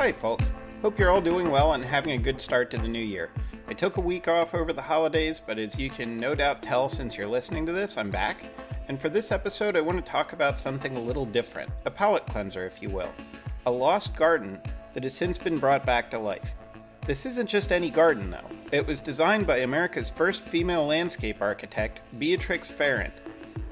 Hi, folks. Hope you're all doing well and having a good start to the new year. I took a week off over the holidays, but as you can no doubt tell since you're listening to this, I'm back. And for this episode, I want to talk about something a little different a palate cleanser, if you will. A lost garden that has since been brought back to life. This isn't just any garden, though. It was designed by America's first female landscape architect, Beatrix Farrand.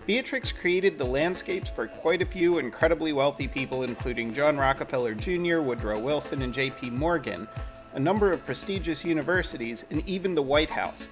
Beatrix created the landscapes for quite a few incredibly wealthy people, including John Rockefeller Jr., Woodrow Wilson, and J.P. Morgan, a number of prestigious universities, and even the White House.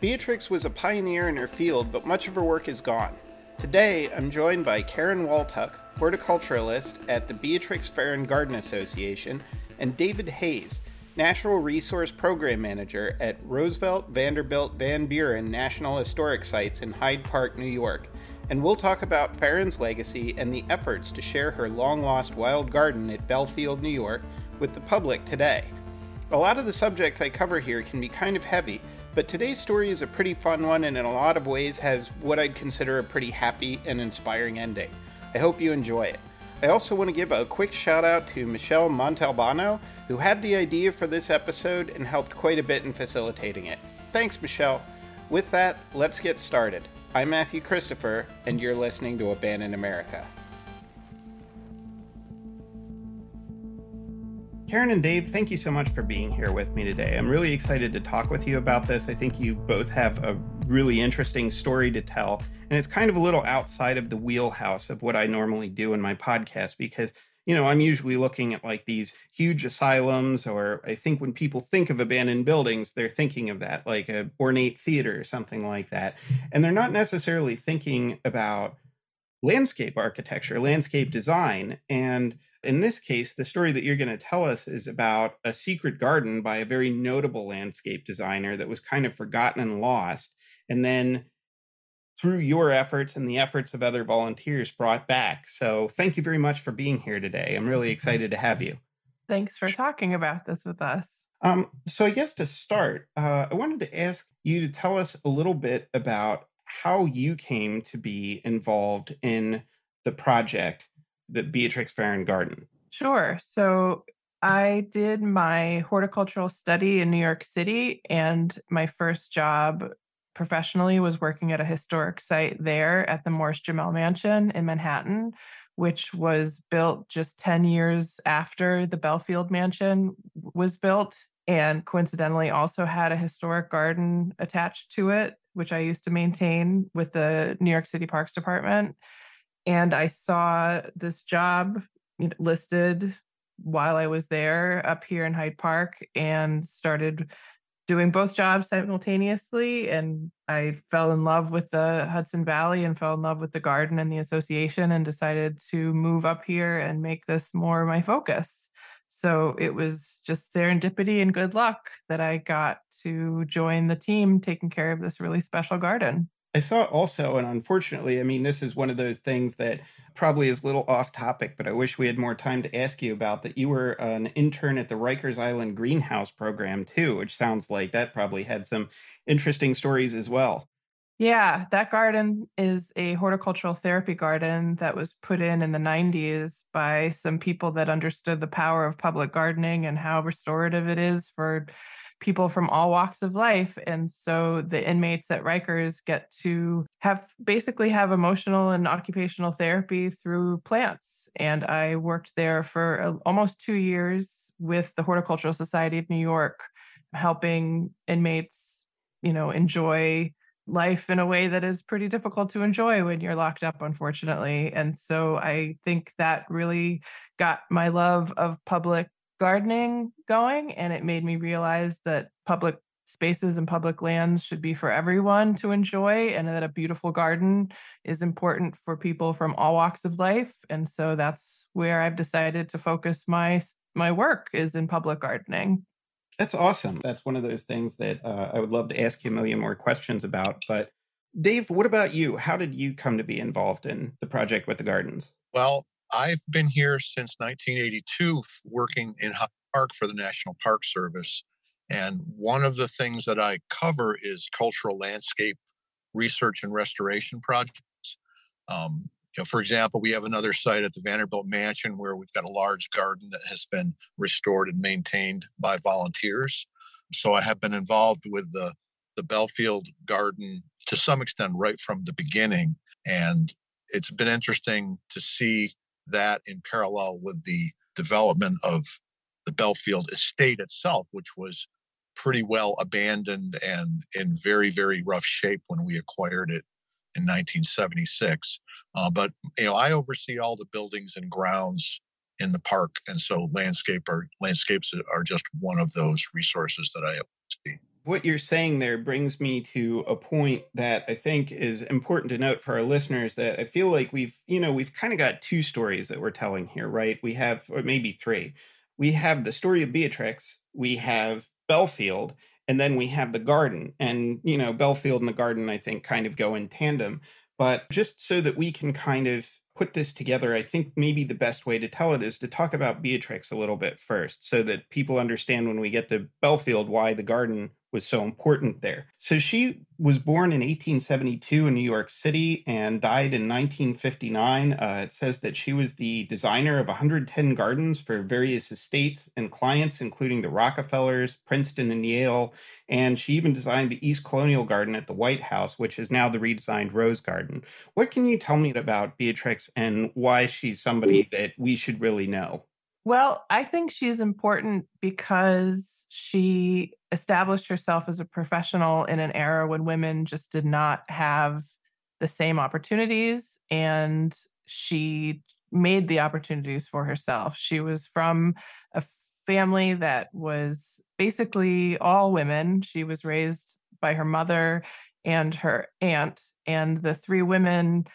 Beatrix was a pioneer in her field, but much of her work is gone. Today, I'm joined by Karen Waltuch, horticulturalist at the Beatrix Farrand Garden Association, and David Hayes, Natural Resource Program Manager at Roosevelt Vanderbilt Van Buren National Historic Sites in Hyde Park, New York and we'll talk about Farrand's legacy and the efforts to share her long lost wild garden at Bellefield, New York, with the public today. A lot of the subjects I cover here can be kind of heavy, but today's story is a pretty fun one and in a lot of ways has what I'd consider a pretty happy and inspiring ending. I hope you enjoy it. I also want to give a quick shout out to Michelle Montalbano, who had the idea for this episode and helped quite a bit in facilitating it. Thanks, Michelle. With that, let's get started. I'm Matthew Christopher, and you're listening to Abandoned America. Karen and Dave, thank you so much for being here with me today. I'm really excited to talk with you about this. I think you both have a really interesting story to tell, and it's kind of a little outside of the wheelhouse of what I normally do in my podcast because you know, I'm usually looking at like these huge asylums, or I think when people think of abandoned buildings, they're thinking of that, like a ornate theater or something like that. And they're not necessarily thinking about landscape architecture, landscape design. And in this case, the story that you're going to tell us is about a secret garden by a very notable landscape designer that was kind of forgotten and lost. And then through your efforts and the efforts of other volunteers brought back. So thank you very much for being here today. I'm really excited to have you. Thanks for talking about this with us. Um, so I guess to start, uh, I wanted to ask you to tell us a little bit about how you came to be involved in the project, the Beatrix Farrand Garden. Sure. So I did my horticultural study in New York City, and my first job professionally was working at a historic site there at the Morris-Jumel Mansion in Manhattan, which was built just 10 years after the Bellefield Mansion was built. And coincidentally, also had a historic garden attached to it, which I used to maintain with the New York City Parks Department. And I saw this job listed while I was there up here in Hyde Park and started doing both jobs simultaneously and i fell in love with the hudson valley and fell in love with the garden and the association and decided to move up here and make this more my focus. So it was just serendipity and good luck that i got to join the team taking care of this really special garden I saw also, and unfortunately, I mean, this is one of those things that probably is a little off topic, but I wish we had more time to ask you about that you were an intern at the Rikers Island Greenhouse program too, which sounds like that probably had some interesting stories as well. Yeah, that garden is a horticultural therapy garden that was put in in the 90s by some people that understood the power of public gardening and how restorative it is for people from all walks of life. And so the inmates at Rikers get to have basically have emotional and occupational therapy through plants. And I worked there for uh, almost two years with the Horticultural Society of New York, helping inmates, you know, enjoy life in a way that is pretty difficult to enjoy when you're locked up, unfortunately. And so I think that really got my love of public gardening going and it made me realize that public spaces and public lands should be for everyone to enjoy and that a beautiful garden is important for people from all walks of life. And so that's where i've decided to focus my my work is in public gardening. That's awesome. That's one of those things that uh, i would love to ask you a million more questions about but dave what about you? How did you come to be involved in the project with the gardens? Well I've been here since 1982 working in Hyde Park for the National Park Service. And one of the things that I cover is cultural landscape research and restoration projects. Um, you know, for example, we have another site at the Vanderbilt Mansion where we've got a large garden that has been restored and maintained by volunteers. So I have been involved with the the Bellefield Garden to some extent right from the beginning, and it's been interesting to see that in parallel with the development of the Bellefield estate itself, which was pretty well abandoned and in very very rough shape when we acquired it in 1976. Uh, but you know, I oversee all the buildings and grounds in the park, and so landscape are, landscapes are just one of those resources that I. What you're saying there brings me to a point that I think is important to note for our listeners. That I feel like we've, you know, we've kind of got two stories that we're telling here, right? We have, or maybe three. We have the story of Beatrix. We have Bellefield, and then we have the garden and you know bellefield and the garden i think kind of go in tandem but just so that we can kind of put this together i think maybe the best way to tell it is to talk about beatrix a little bit first so that people understand when we get to bellefield why the garden was so important there. So she was born in 1872 in New York City and died in 1959. Uh, it says that she was the designer of 110 gardens for various estates and clients, including the Rockefellers, Princeton, and Yale. And she even designed the East Colonial Garden at the White House, which is now the redesigned Rose Garden. What can you tell me about Beatrix and why she's somebody that we should really know? Well, I think she's important because she established herself as a professional in an era when women just did not have the same opportunities and she made the opportunities for herself. She was from a family that was basically all women. She was raised by her mother and her aunt, and the three women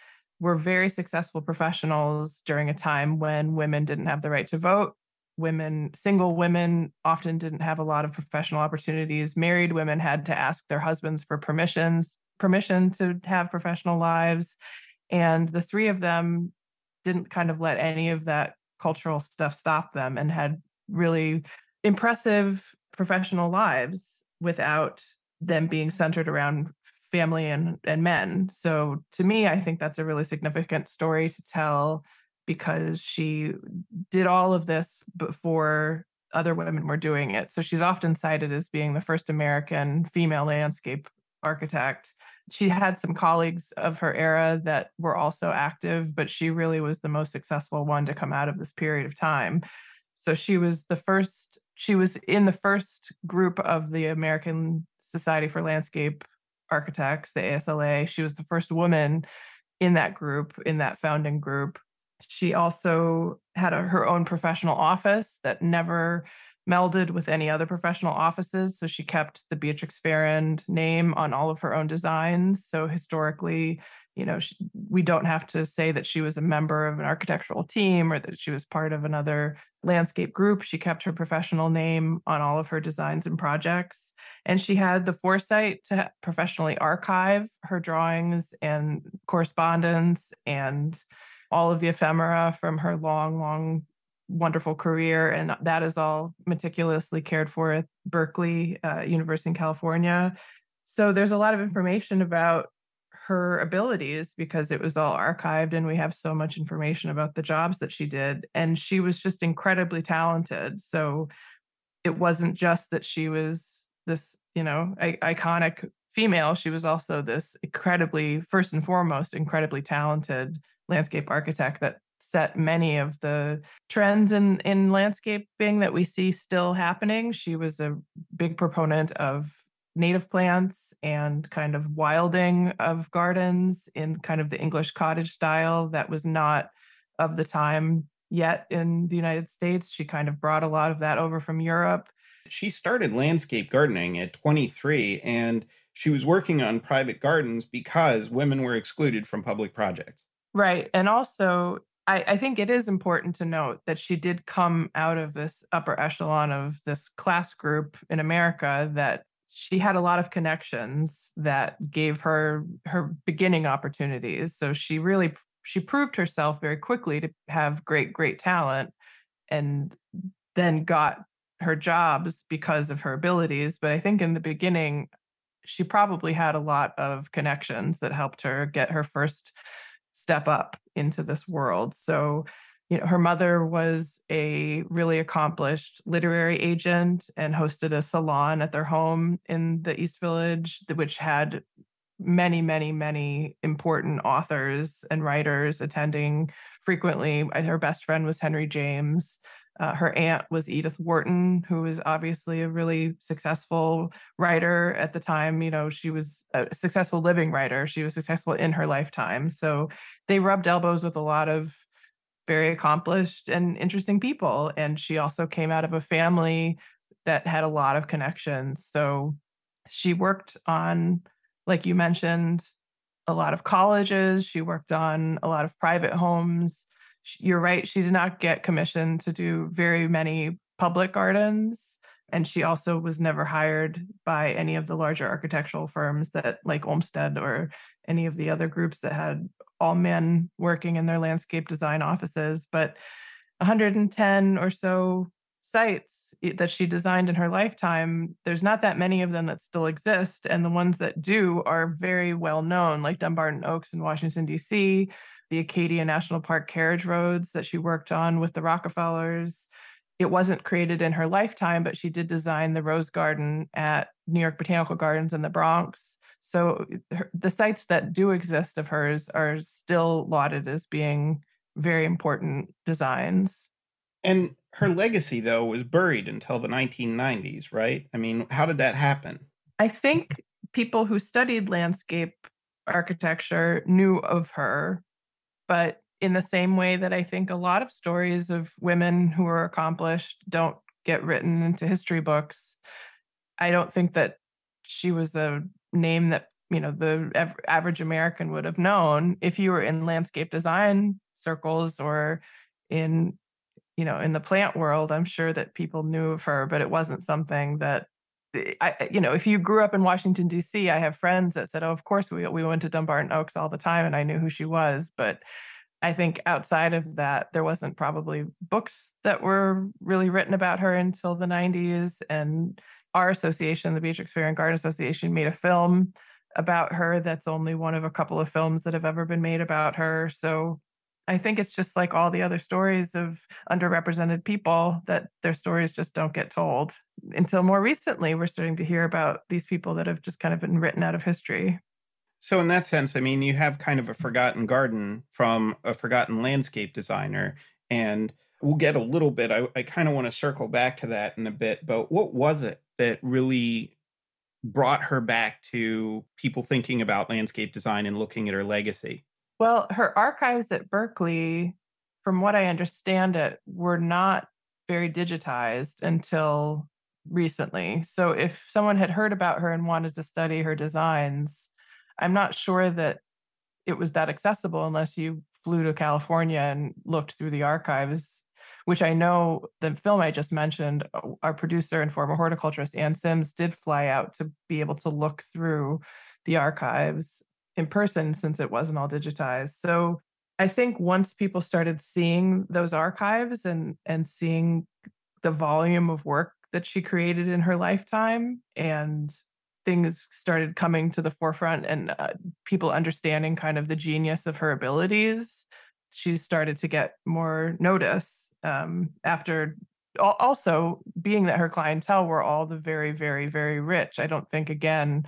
were very successful professionals during a time when women didn't have the right to vote. Women, single women, often didn't have a lot of professional opportunities. Married women had to ask their husbands for permissions, permission to have professional lives. And the three of them didn't kind of let any of that cultural stuff stop them and had really impressive professional lives without them being centered around family and and men. So to me, I think that's a really significant story to tell because she did all of this before other women were doing it. So she's often cited as being the first American female landscape architect. She had some colleagues of her era that were also active, but she really was the most successful one to come out of this period of time. So she was the first, she was in the first group of the American Society for Landscape architects, the ASLA. She was the first woman in that group, in that founding group. She also had a, her own professional office that never melded with any other professional offices. So she kept the Beatrix Farrand name on all of her own designs. So historically, you know, she, we don't have to say that she was a member of an architectural team or that she was part of another landscape group. She kept her professional name on all of her designs and projects. And she had the foresight to professionally archive her drawings and correspondence and all of the ephemera from her long, long, wonderful career. And that is all meticulously cared for at Berkeley uh, University in California. So there's a lot of information about her abilities because it was all archived and we have so much information about the jobs that she did and she was just incredibly talented. So it wasn't just that she was this you know I- iconic female she was also this incredibly first and foremost incredibly talented landscape architect that set many of the trends in in landscaping that we see still happening. She was a big proponent of native plants and kind of wilding of gardens in kind of the English cottage style that was not of the time yet in the United States. She kind of brought a lot of that over from Europe. She started landscape gardening at 23 and she was working on private gardens because women were excluded from public projects. Right. And also, I, I, think it is important to note that she did come out of this upper echelon of this class group in America that she had a lot of connections that gave her her beginning opportunities so she really she proved herself very quickly to have great great talent and then got her jobs because of her abilities but i think in the beginning she probably had a lot of connections that helped her get her first step up into this world. So, you know, her mother was a really accomplished literary agent and hosted a salon at their home in the East Village, which had many, many, many important authors and writers attending frequently. Her best friend was Henry James. Uh, her aunt was Edith Wharton, who was obviously a really successful writer at the time. You know, she was a successful living writer. She was successful in her lifetime. So they rubbed elbows with a lot of very accomplished and interesting people. And she also came out of a family that had a lot of connections. So she worked on, like you mentioned, a lot of colleges. She worked on a lot of private homes you're right. She did not get commissioned to do very many public gardens. And she also was never hired by any of the larger architectural firms that, like Olmsted or any of the other groups that had all men working in their landscape design offices. But 110 or so sites that she designed in her lifetime, there's not that many of them that still exist. And the ones that do are very well known, like Dumbarton Oaks in Washington, D.C., the Acadia National Park carriage roads that she worked on with the Rockefellers. It wasn't created in her lifetime, but she did design the Rose Garden at New York Botanical Gardens in the Bronx. So her, the sites that do exist of hers are still lauded as being very important designs. And her legacy, though, was buried until the 1990s, right? I mean, how did that happen? I think people who studied landscape architecture knew of her but in the same way that I think a lot of stories of women who are accomplished don't get written into history books, I don't think that she was a name that you know the average American would have known if you were in landscape design circles or in you know in the plant world. I'm sure that people knew of her, but it wasn't something that I, you know, if you grew up in Washington D.C., I have friends that said, "Oh, of course we we went to Dumbarton Oaks all the time, and I knew who she was." But I think outside of that, there wasn't probably books that were really written about her until the 90s. And our association, the Beatrix Farrand Garden Association, made a film about her that's only one of a couple of films that have ever been made about her. So I think it's just like all the other stories of underrepresented people that their stories just don't get told. Until more recently, we're starting to hear about these people that have just kind of been written out of history. So, in that sense, I mean, you have kind of a forgotten garden from a forgotten landscape designer. And we'll get a little bit, I, I kind of want to circle back to that in a bit. But what was it that really brought her back to people thinking about landscape design and looking at her legacy? Well, her archives at Berkeley, from what I understand it, were not very digitized until recently. So if someone had heard about her and wanted to study her designs, I'm not sure that it was that accessible unless you flew to California and looked through the archives, which I know the film I just mentioned, uh, our producer and former horticulturist Ann Sims did fly out to be able to look through the archives in person since it wasn't all digitized. So I think once people started seeing those archives and and seeing the volume of work that she created in her lifetime and things started coming to the forefront and uh, people understanding kind of the genius of her abilities, she started to get more notice um, after also being that her clientele were all the very, very, very rich. I don't think, again,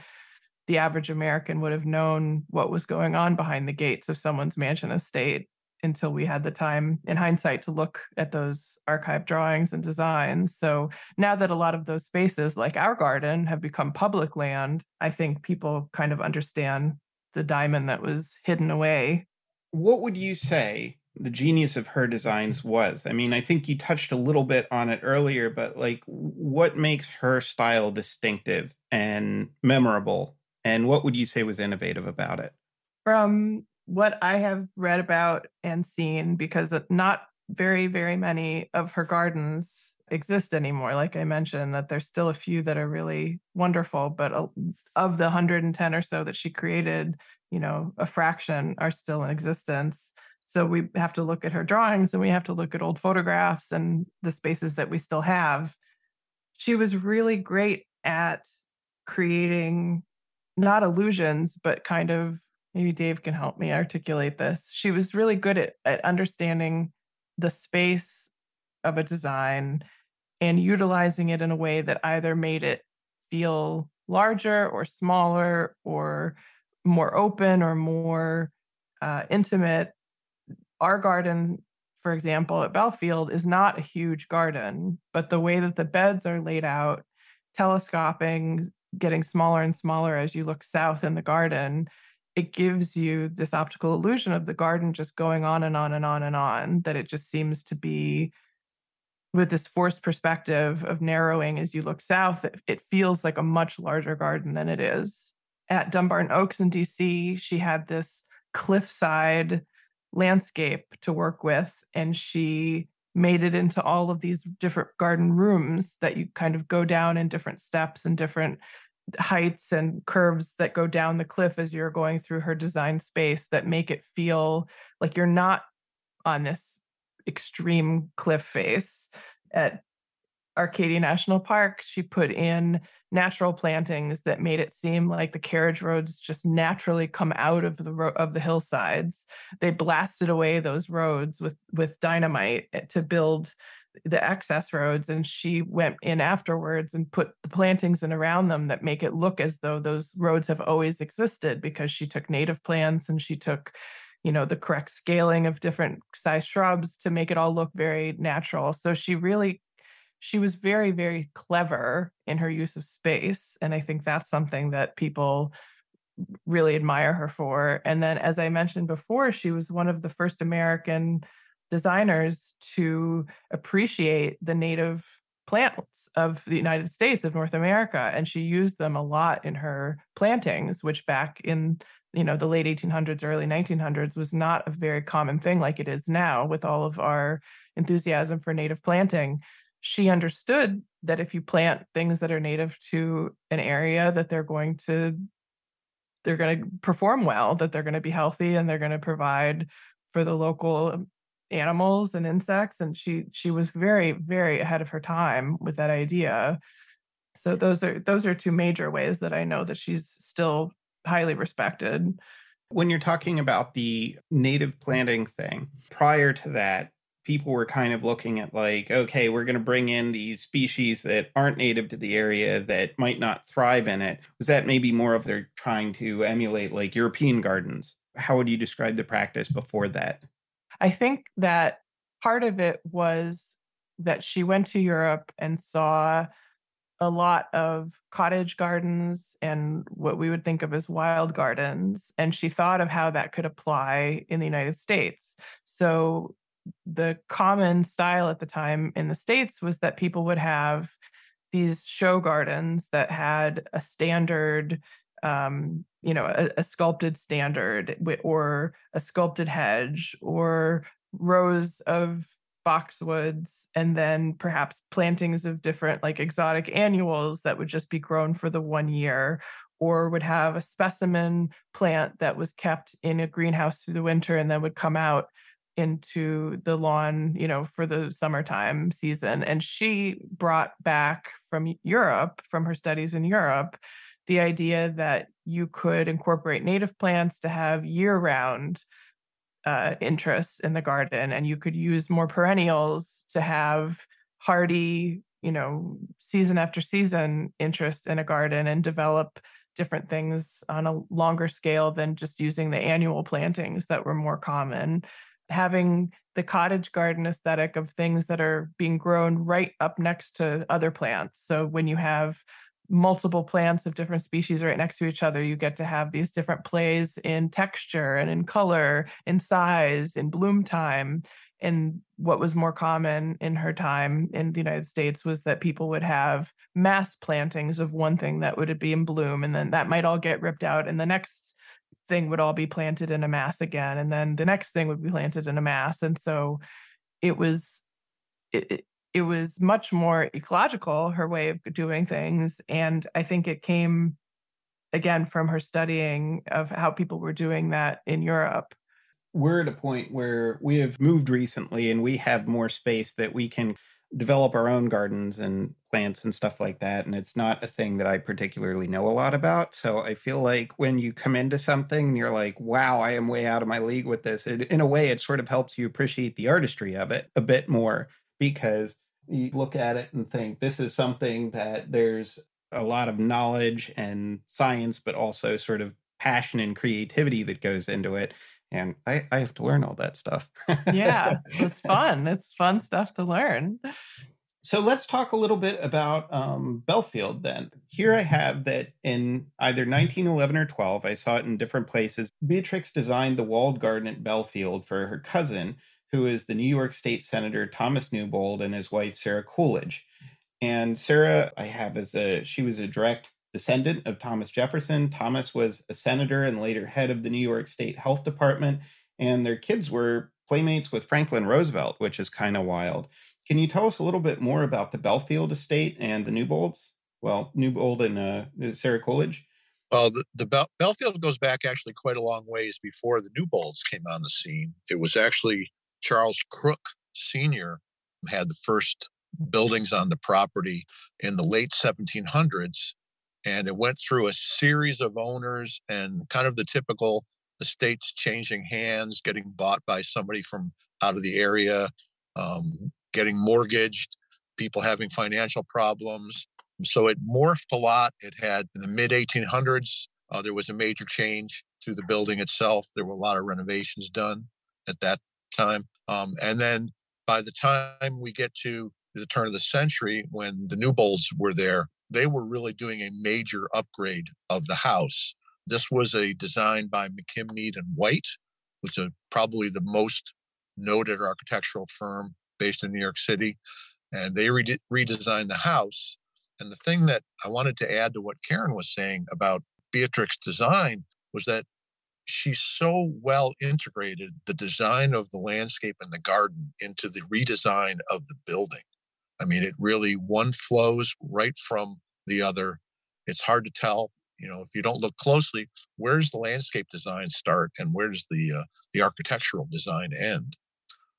the average American would have known what was going on behind the gates of someone's mansion estate until we had the time in hindsight to look at those archive drawings and designs. So now that a lot of those spaces, like our garden, have become public land, I think people kind of understand the diamond that was hidden away. What would you say the genius of her designs was? I mean, I think you touched a little bit on it earlier, but like what makes her style distinctive and memorable? And what would you say was innovative about it? From what I have read about and seen, because not very, very many of her gardens exist anymore. Like I mentioned, that there's still a few that are really wonderful, but of the 110 or so that she created, you know, a fraction are still in existence. So we have to look at her drawings and we have to look at old photographs and the spaces that we still have. She was really great at creating not illusions, but kind of maybe Dave can help me articulate this. She was really good at, at understanding the space of a design and utilizing it in a way that either made it feel larger or smaller or more open or more uh, intimate. Our garden, for example, at Bellefield is not a huge garden, but the way that the beds are laid out, telescoping, getting smaller and smaller as you look south in the garden, it gives you this optical illusion of the garden just going on and on and on and on, that it just seems to be with this forced perspective of narrowing as you look south, it, it feels like a much larger garden than it is. At Dumbarton Oaks in DC, she had this cliffside landscape to work with, and she made it into all of these different garden rooms that you kind of go down in different steps and different heights and curves that go down the cliff as you're going through her design space that make it feel like you're not on this extreme cliff face at Acadia National Park, she put in natural plantings that made it seem like the carriage roads just naturally come out of the ro- of the hillsides. They blasted away those roads with with dynamite eh, to build the access roads and she went in afterwards and put the plantings in around them that make it look as though those roads have always existed because she took native plants and she took you know the correct scaling of different size shrubs to make it all look very natural. So she really she was very very clever in her use of space and i think that's something that people really admire her for. And then as i mentioned before she was one of the first american designers to appreciate the native plants of the United States of North America and she used them a lot in her plantings which back in you know the late 1800s early 1900s was not a very common thing like it is now with all of our enthusiasm for native planting. She understood that if you plant things that are native to an area that they're going to they're going to perform well that they're going to be healthy and they're going to provide for the local animals and insects and she she was very very ahead of her time with that idea. So those are those are two major ways that i know that she's still highly respected. When you're talking about the native planting thing prior to that people were kind of looking at like okay we're going to bring in these species that aren't native to the area that might not thrive in it. Was that maybe more of they're trying to emulate like european gardens? How would you describe the practice before that I think that part of it was that she went to Europe and saw a lot of cottage gardens and what we would think of as wild gardens. And she thought of how that could apply in the United States. So the common style at the time in the States was that people would have these show gardens that had a standard um, you know a, a, sculpted standard or a sculpted hedge or rows of boxwoods and then perhaps plantings of different like exotic annuals that would just be grown for the one year or would have a specimen plant that was kept in a greenhouse through the winter and then would come out into the lawn, you know, for the summertime season. And she brought back from Europe, from her studies in Europe, the idea that you could incorporate native plants to have year round uh, interests in the garden and you could use more perennials to have hardy you know season after season interest in a garden and develop different things on a longer scale than just using the annual plantings that were more common. Having the cottage garden aesthetic of things that are being grown right up next to other plants. So when you have multiple plants of different species right next to each other, you get to have these different plays in texture and in color, in size, in bloom time. And what was more common in her time in the United States was that people would have mass plantings of one thing that would be in bloom, and then that might all get ripped out, and the next thing would all be planted in a mass again, and then the next thing would be planted in a mass. And so it was it, it was much more ecological her way of doing things and i think it came again from her studying of how people were doing that in europe we're at a point where we have moved recently and we have more space that we can develop our own gardens and plants and stuff like that. And it's not a thing that I particularly know a lot about. So I feel like when you come into something and you're like, wow, I am way out of my league with this, it, in a way, it sort of helps you appreciate the artistry of it a bit more because you look at it and think this is something that there's a lot of knowledge and science, but also sort of passion and creativity that goes into it. And I, I have to learn all that stuff. yeah, it's fun. It's fun stuff to learn. So let's talk a little bit about um, Bellefield then. Here I have that in either 1911 or 12, I saw it in different places. Beatrix designed the walled garden at Bellefield for her cousin, who is the New York State Senator Thomas Newbold and his wife Sarah Coolidge. And Sarah, I have as a she was a direct descendant of Thomas Jefferson. Thomas was a senator and later head of the New York State Health Department, and their kids were playmates with Franklin Roosevelt, which is kind of wild. Can you tell us a little bit more about the Bellefield estate and the Newbolds? Well, Newbold and uh, Sarah Coolidge. Well, the, the Bel- Bellefield goes back actually quite a long ways before the Newbolds came on the scene. It was actually Charles Crook Sr. had the first buildings on the property in the late 1700s. And it went through a series of owners and kind of the typical estates changing hands, getting bought by somebody from out of the area, um, getting mortgaged, people having financial problems. So it morphed a lot. It had in the mid 1800s, uh, there was a major change to the building itself. There were a lot of renovations done at that time. Um, and then by the time we get to the turn of the century, when the Newbolds were there, they were really doing a major upgrade of the house. This was a design by McKim-Mead and White, which is probably the most noted architectural firm based in New York City. And they re- redesigned the house. And the thing that I wanted to add to what Karen was saying about Beatrix design was that she so well integrated the design of the landscape and the garden into the redesign of the building. I mean, it really one flows right from the other. It's hard to tell, you know, if you don't look closely, where's the landscape design start and where does the uh, the architectural design end?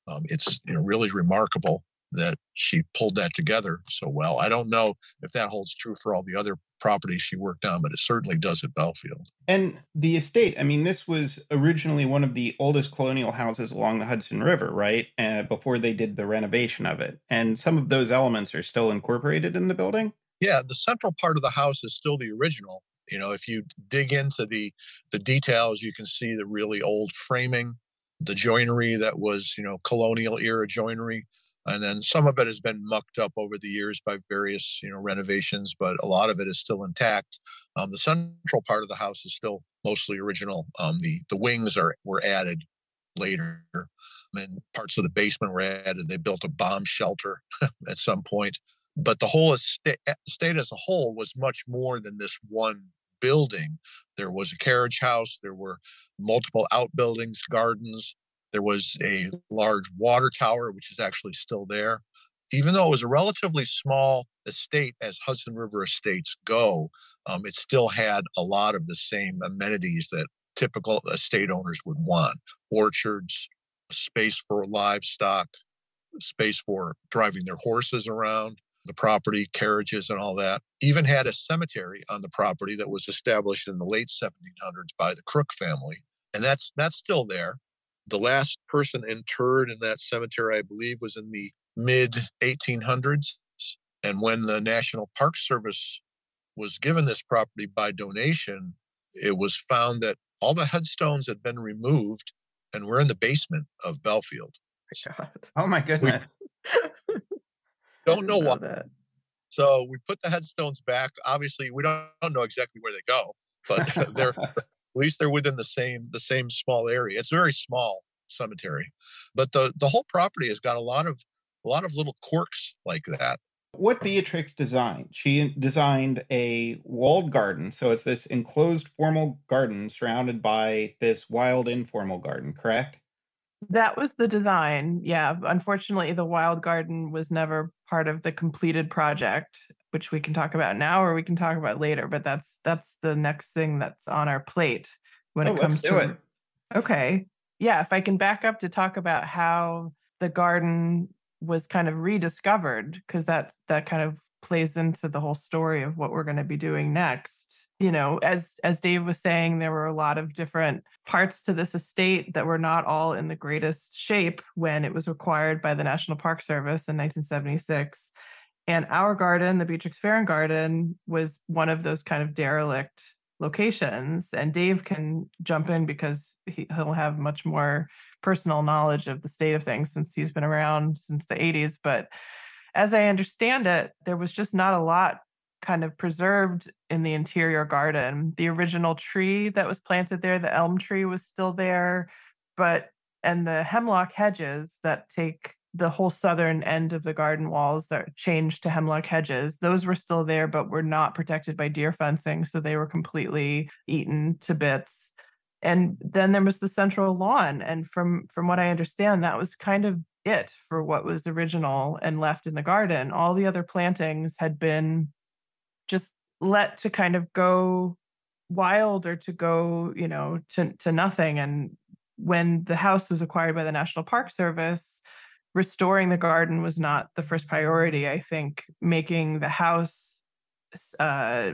Um, it's you know really remarkable that she pulled that together so well. I don't know if that holds true for all the other properties she worked on, but it certainly does at Bellefield. And the estate, I mean, this was originally one of the oldest colonial houses along the Hudson River, right? Uh, before they did the renovation of it. And some of those elements are still incorporated in the building? Yeah, the central part of the house is still the original. You know, if you dig into the the details, you can see the really old framing, the joinery that was, you know, colonial era joinery and then some of it has been mucked up over the years by various you know renovations but a lot of it is still intact. Um, the central part of the house is still mostly original. Um, the the wings are were added later. And parts of the basement were added. They built a bomb shelter at some point. But the whole estate, estate as a whole was much more than this one building. There was a carriage house. There were multiple outbuildings gardens there was a large water tower, which is actually still there. Even though it was a relatively small estate as Hudson River estates go, um, it still had a lot of the same amenities that typical estate owners would want orchards, space for livestock, space for driving their horses around the property, carriages, and all that. Even had a cemetery on the property that was established in the late 1700s by the Crook family. And that's that's still there. The last person interred in that cemetery, I believe, was in the mid 1800s. And when the National Park Service was given this property by donation, it was found that all the headstones had been removed and were in the basement of Bellefield. Oh my goodness. don't know why. That. So we put the headstones back. Obviously, we don't, don't know exactly where they go, but they're at least they're within the same the same small area. It's a very small cemetery, but the the whole property has got a lot of a lot of little quirks like that. What Beatrix designed? She designed a walled garden, so it's this enclosed formal garden surrounded by this wild informal garden. Correct? That was the design. Yeah. Unfortunately, the wild garden was never part of the completed project which we can talk about now or we can talk about later but that's that's the next thing that's on our plate when oh, it comes to it. okay yeah if i can back up to talk about how the garden was kind of rediscovered because that that kind of plays into the whole story of what we're going to be doing next. You know as as dave was saying there were a lot of different parts to this estate that were not all in the greatest shape when it was acquired by the national park service in 1976 and our garden the beatrix farrand garden was one of those kind of derelict locations and dave can jump in because he, he'll have much more personal knowledge of the state of things since he's been around since the 80s but as I understand it, there was just not a lot kind of preserved in the interior garden. The original tree that was planted there, the elm tree, was still there, but and the hemlock hedges that take the whole southern end of the garden walls that changed to hemlock hedges, those were still there, but were not protected by deer fencing. So they were completely eaten to bits. And then there was the central lawn. And from from what I understand, that was kind of it for what was original and left in the garden. All the other plantings had been just let to kind of go wild or to go, you know, to, to nothing. And when the house was acquired by the National Park Service, restoring the garden was not the first priority. I think making the house uh,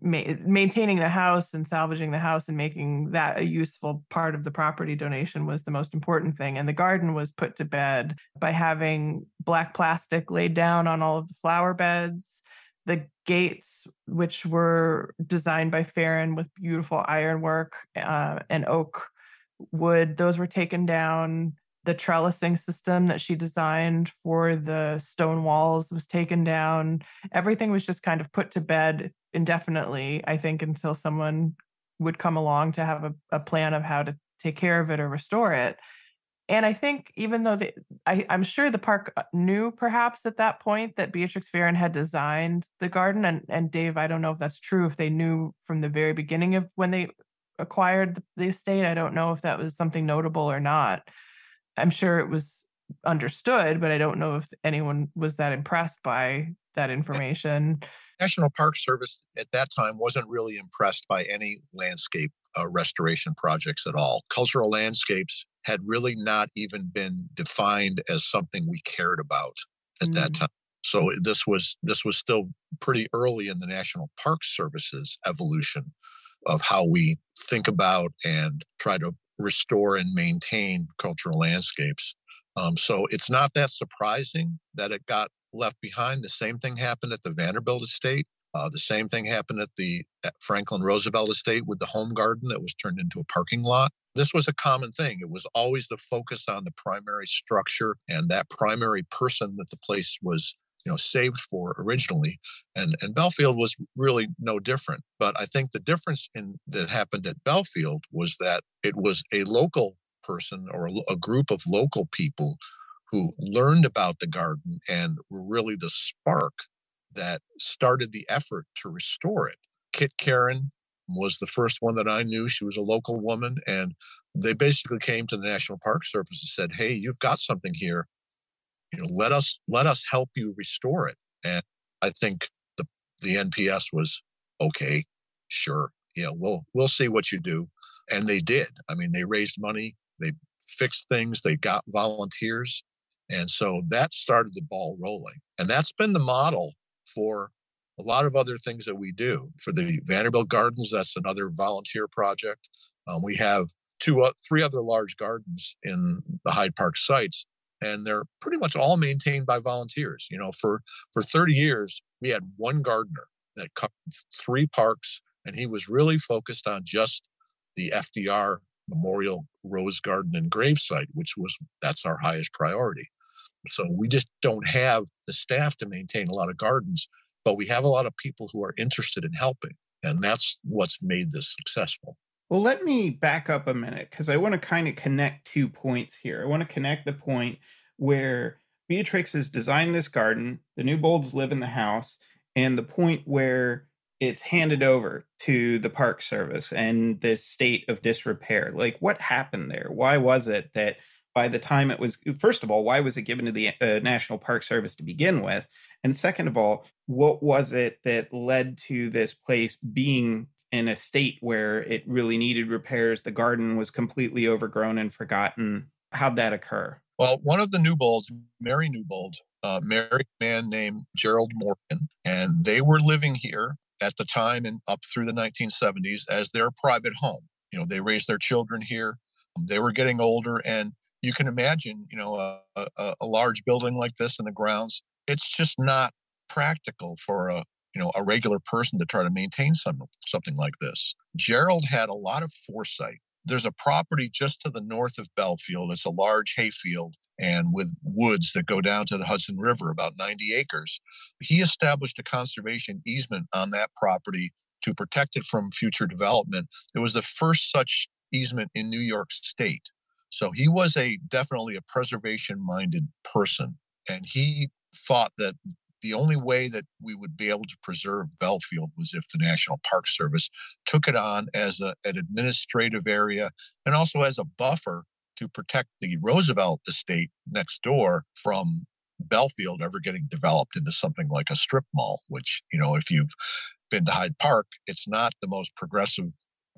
ma- maintaining the house and salvaging the house and making that a useful part of the property donation was the most important thing. And the garden was put to bed by having black plastic laid down on all of the flower beds. The gates, which were designed by Farrand with beautiful ironwork uh, and oak wood, those were taken down the trellising system that she designed for the stone walls was taken down. Everything was just kind of put to bed indefinitely, I think, until someone would come along to have a, a plan of how to take care of it or restore it. And I think even though the, I, I'm sure the park knew perhaps at that point that Beatrix Farrand had designed the garden, and and Dave, I don't know if that's true. If they knew from the very beginning of when they acquired the estate, I don't know if that was something notable or not. I'm sure it was understood, but I don't know if anyone was that impressed by that information. National Park Service at that time wasn't really impressed by any landscape uh, restoration projects at all. Cultural landscapes had really not even been defined as something we cared about at mm. that time. So this was this was still pretty early in the National Park Service's evolution of how we think about and try to restore and maintain cultural landscapes. Um, so it's not that surprising that it got left behind. The same thing happened at the Vanderbilt estate. Uh, the same thing happened at the at Franklin Roosevelt estate with the home garden that was turned into a parking lot. This was a common thing. It was always the focus on the primary structure and that primary person that the place was you know saved for originally and and bellefield was really no different but i think the difference in that happened at bellefield was that it was a local person or a, a group of local people who learned about the garden and were really the spark that started the effort to restore it kit karen was the first one that I knew. She was a local woman, and they basically came to the National Park Service and said, "Hey, you've got something here you know let us let us help you restore it. And i think the the nps was okay sure yeah we'll we'll see what you do. And they did. I mean they raised money they fixed things they got volunteers. And so that started the ball rolling. And that's been the model for a lot of other things that we do. For the vanderbilt gardens that's another volunteer project. Um, we have two uh, three other large gardens in the hyde park sites and they're pretty much all maintained by volunteers. You know, for for 30 years, we had one gardener that covered three parks, and he was really focused on just the FDR Memorial Rose Garden and Gravesite, which was that's our highest priority. So we just don't have the staff to maintain a lot of gardens, but we have a lot of people who are interested in helping, and that's what's made this successful. Well, let me back up a minute because I want to kind of connect two points here. I want to connect the point where Beatrix has designed this garden, the new Newbolds live in the house, and the point where it's handed over to the Park Service and this state of disrepair. Like, what happened there? Why was it that by the time it was, first of all, why was it given to the uh, National Park Service to begin with? And second of all, what was it that led to this place being in a state where it really needed repairs. The garden was completely overgrown and forgotten. How'd that occur? Well, one of the Newbolds, Mary Newbold, uh, married a man named Gerald Morgan, and they were living here at the time and up through the 1970s as their private home. You know, they raised their children here. They were getting older, and you can imagine, you know, a, a, a large building like this in the grounds. It's just not practical for a you know a regular person to try to maintain some, something like this. Gerald had a lot of foresight. There's a property just to the north of Bellefield. It's a large hayfield and with woods that go down to the Hudson River, about 90 acres. He established a conservation easement on that property to protect it from future development. It was the first such easement in New York State. So he was a definitely a preservation minded person. And he thought that the only way that we would be able to preserve Bellefield was if the National Park Service took it on as a, an administrative area and also as a buffer to protect the Roosevelt estate next door from Bellefield ever getting developed into something like a strip mall, which, you know, if you've been to Hyde Park, it's not the most progressive,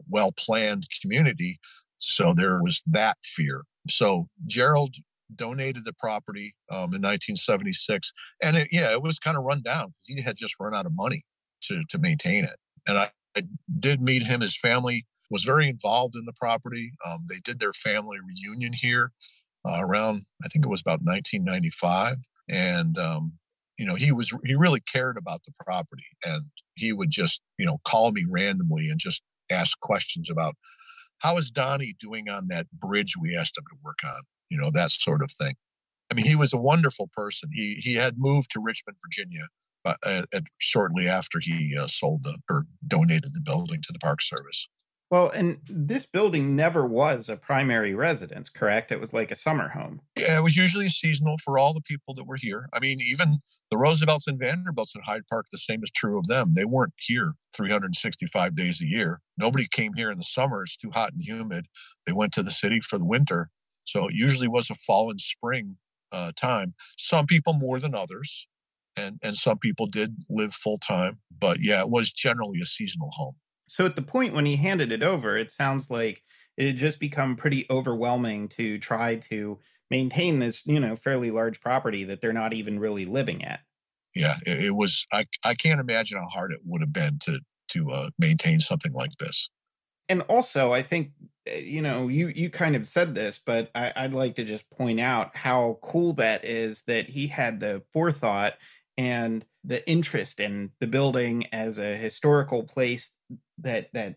well planned community. So there was that fear. So Gerald donated the property um, in 1976, and it, yeah, it was kind of run down because he had just run out of money to to maintain it. And I, I did meet him. His family was very involved in the property. Um, they did their family reunion here uh, around, I think it was about 1995, and um, you know he was he really cared about the property, and he would just you know call me randomly and just ask questions about how is Donnie doing on that bridge we asked him to work on you know, that sort of thing. I mean, he was a wonderful person. He he had moved to Richmond, Virginia, uh, uh, shortly after he uh, sold the or donated the building to the Park Service. Well, and this building never was a primary residence, correct? It was like a summer home. Yeah, it was usually seasonal for all the people that were here. I mean, even the Roosevelts and Vanderbilts at Hyde Park, the same is true of them. They weren't here 365 days a year. Nobody came here in the summer. It's too hot and humid. They went to the city for the winter. So it usually was a fall and spring uh, time. Some people more than others, and and some people did live full time. But yeah, it was generally a seasonal home. So at the point when he handed it over, it sounds like it had just become pretty overwhelming to try to maintain this, you know, fairly large property that they're not even really living at. Yeah, it, it was. I I can't imagine how hard it would have been to to uh, maintain something like this. And also, I think Eh, you know, you you kind of said this, but I, I'd like to just point out how cool that is that he had the forethought and the interest in the building as a historical place that that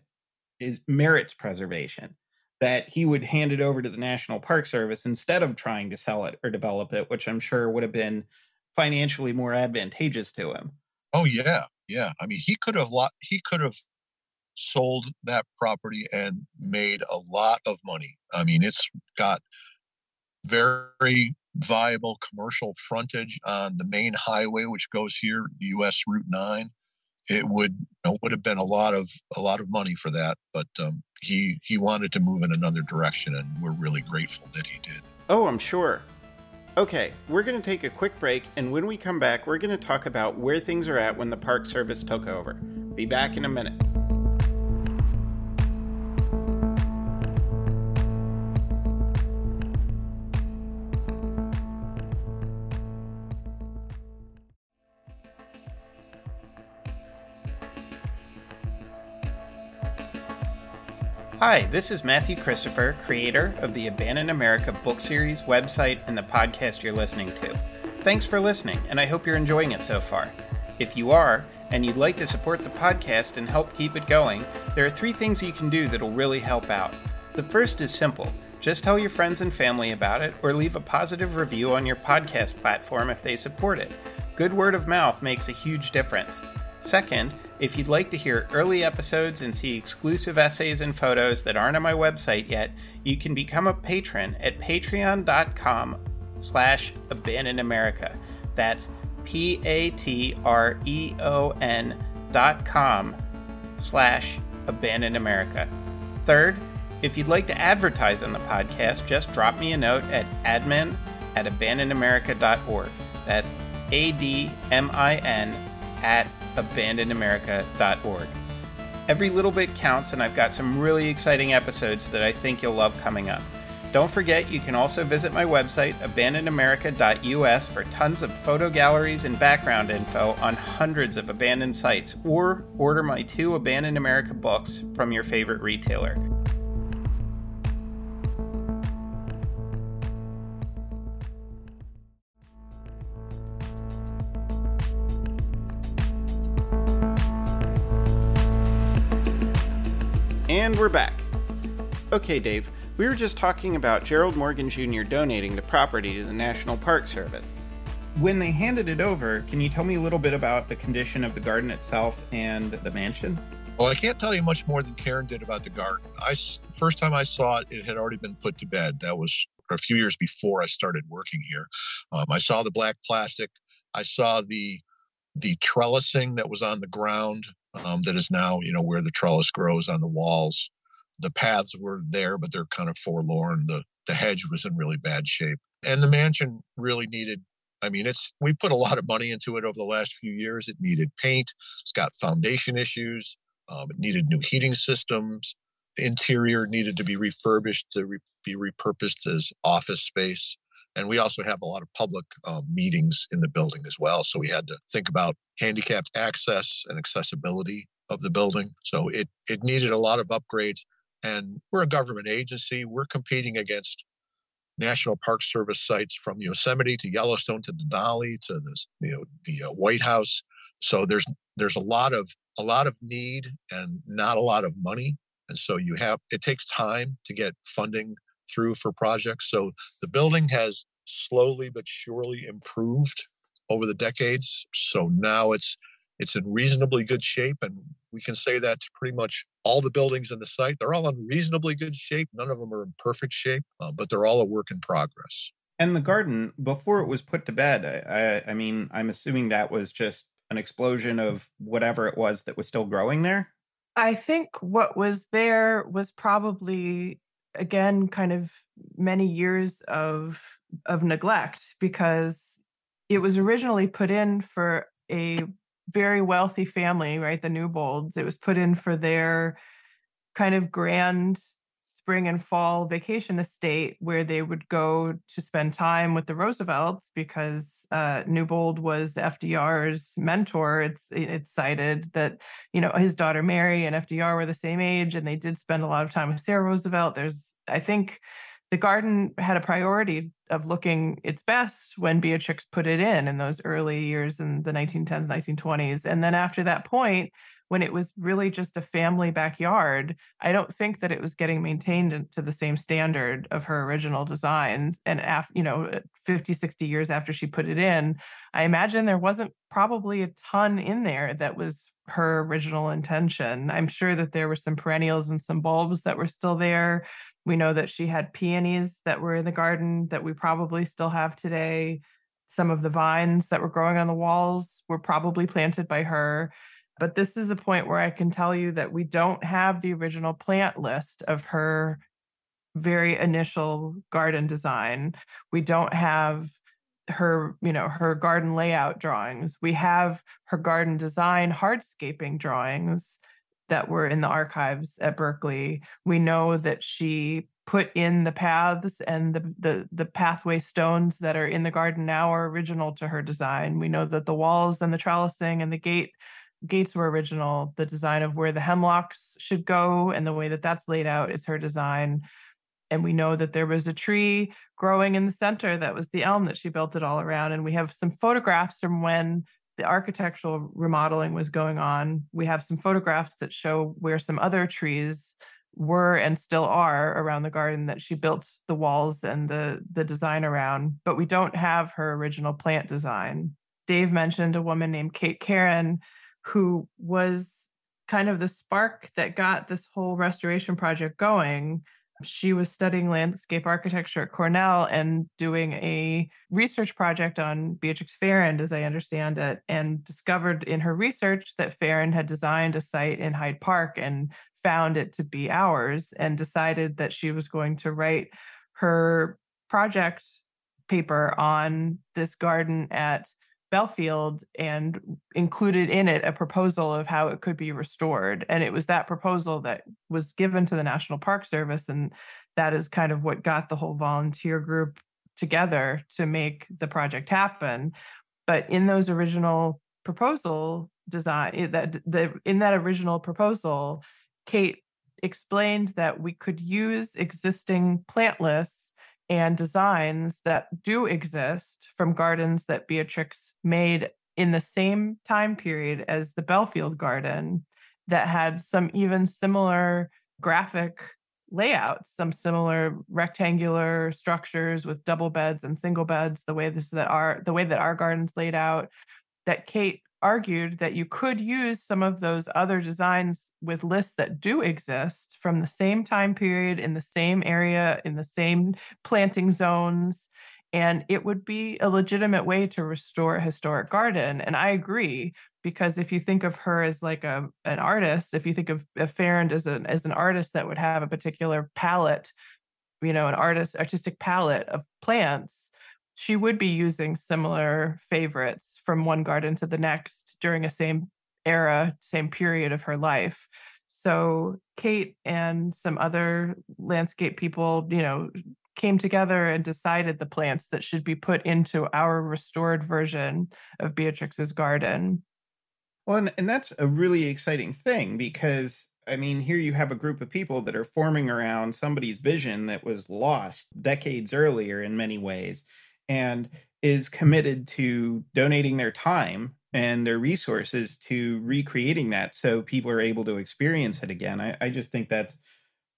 is merits preservation that he would hand it over to the National Park Service instead of trying to sell it or develop it, which I'm sure would have been financially more advantageous to him. Oh yeah, yeah. I mean, he could have. He could have sold that property and made a lot of money. I mean, it's got very viable commercial frontage on the main highway, which goes here, U.S. Route Nine. It would know, would have been a lot of a lot of money for that, but um, he he wanted to move in another direction, and we're really grateful that he did. Oh, I'm sure. Okay, we're going to take a quick break, and when we come back, we're going to talk about where things are at when the Park Service took over. Be back in a minute. Hi, this is Matthew Christopher, creator of the Abandoned America book series, website, and the podcast you're listening to. Thanks for listening, and I hope you're enjoying it so far. If you are, and you'd like to support the podcast and help keep it going, there are three things you can do that'll really help out. The first is simple just tell your friends and family about it, or leave a positive review on your podcast platform if they support it. Good word of mouth makes a huge difference. Second, if you'd like to hear early episodes and see exclusive essays and photos that aren't on my website yet, you can become a patron at patreon.com slash abandon America. That's P-A-T-R-E-O-N dot com slash abandon America. Third, if you'd like to advertise on the podcast, just drop me a note at admin at abandonamerica.org. That's A-D-M-I-N at abandonedamerica.org. Every little bit counts, and I've got some really exciting episodes that I think you'll love coming up. Don't forget, you can also visit my website, abandonedamerica.us, for tons of photo galleries and background info on hundreds of abandoned sites, or order my two Abandoned America books from your favorite retailer. And we're back. Okay, Dave, we were just talking about Gerald Morgan Jr. donating the property to the National Park Service. When they handed it over, can you tell me a little bit about the condition of the garden itself and the mansion? Well, I can't tell you much more than Karen did about the garden. I first time I saw it, it had already been put to bed. That was a few years before I started working here. Um, I saw the black plastic. I saw the the trellising that was on the ground um, that is now, you know, where the trellis grows on the walls the paths were there, but they're kind of forlorn. The the hedge was in really bad shape, and the mansion really needed. I mean, it's we put a lot of money into it over the last few years. It needed paint. It's got foundation issues. Um, it needed new heating systems. The interior needed to be refurbished to re- be repurposed as office space. And we also have a lot of public um, meetings in the building as well. So we had to think about handicapped access and accessibility of the building. So it it needed a lot of upgrades. And we're a government agency. We're competing against National Park Service sites from Yosemite to Yellowstone to Denali to this, you know, the uh, White House. So there's there's a lot of a lot of need and not a lot of money, and so you have it takes time to get funding through for projects. So the building has slowly but surely improved over the decades. So now it's it's in reasonably good shape, and we can say that to pretty much all the buildings in the site. They're all in reasonably good shape. None of them are in perfect shape, uh, but they're all a work in progress. And the garden, before it was put to bed, I, I mean, I'm assuming that was just an explosion of whatever it was that was still growing there. I think what was there was probably again kind of many years of of neglect because it was originally put in for a very wealthy family, right? The Newbolds. It was put in for their kind of grand spring and fall vacation estate where they would go to spend time with the Roosevelts because uh, Newbold was FDR's mentor. It's it's cited that you know his daughter Mary and FDR were the same age, and they did spend a lot of time with Sara Roosevelt. There's I think the garden had a priority of looking its best when Beatrix put it in in those early years in the 1910s, 1920s. And then after that point, when it was really just a family backyard, I don't think that it was getting maintained to the same standard of her original designs. And after, you know, uh, 50, 60 years after she put it in, I imagine there wasn't probably a ton in there that was her original intention. I'm sure that there were some perennials and some bulbs that were still there. We know that she had peonies that were in the garden that we probably still have today. Some of the vines that were growing on the walls were probably planted by her. But this is a point where I can tell you that we don't have the original plant list of her very initial garden design. We don't have her, you know, her garden layout drawings. We have her garden design hardscaping drawings that were in the archives at Berkeley. We know that she put in the paths and the, the the pathway stones that are in the garden now are original to her design. We know that the walls and the trellising and the gate gates were original. The design of where the hemlocks should go and the way that that's laid out is her design. And we know that there was a tree growing in the center that was the elm that she built it all around. And we have some photographs from when the architectural remodeling was going on. We have some photographs that show where some other trees were and still are around the garden that she built the walls and the the design around but we don't have her original plant design dave mentioned a woman named kate karen who was kind of the spark that got this whole restoration project going. She was studying landscape architecture at Cornell and doing a research project on Beatrix Farrand, as I understand it, and discovered in her research that Farrand had designed a site in Hyde Park and found it to be ours and decided that she was going to write her project paper on this garden at Bellefield and included in it a proposal of how it could be restored. And it was that proposal that was given to the National Park Service. And that is kind of what got the whole volunteer group together to make the project happen. But in those original proposal design, that the in that original proposal, Kate explained that we could use existing plant lists and designs that do exist from gardens that Beatrix made in the same time period as the Bellefield garden that had some even similar graphic layouts, some similar rectangular structures with double beds and single beds, the way this that are the way that our garden's laid out, that Kate argued that you could use some of those other designs with lists that do exist from the same time period in the same area in the same planting zones and it would be a legitimate way to restore a historic garden and i agree because if you think of her as like a an artist if you think of, of as an as an artist that would have a particular palette you know an artist artistic palette of plants she would be using similar favorites from one garden to the next during a same era, same period of her life. So Kate and some other landscape people, you know, came together and decided the plants that should be put into our restored version of Beatrix's garden. Well, and, and that's a really exciting thing because I mean, here you have a group of people that are forming around somebody's vision that was lost decades earlier in many ways and is committed to donating their time and their resources to recreating that so people are able to experience it again. I, I just think that's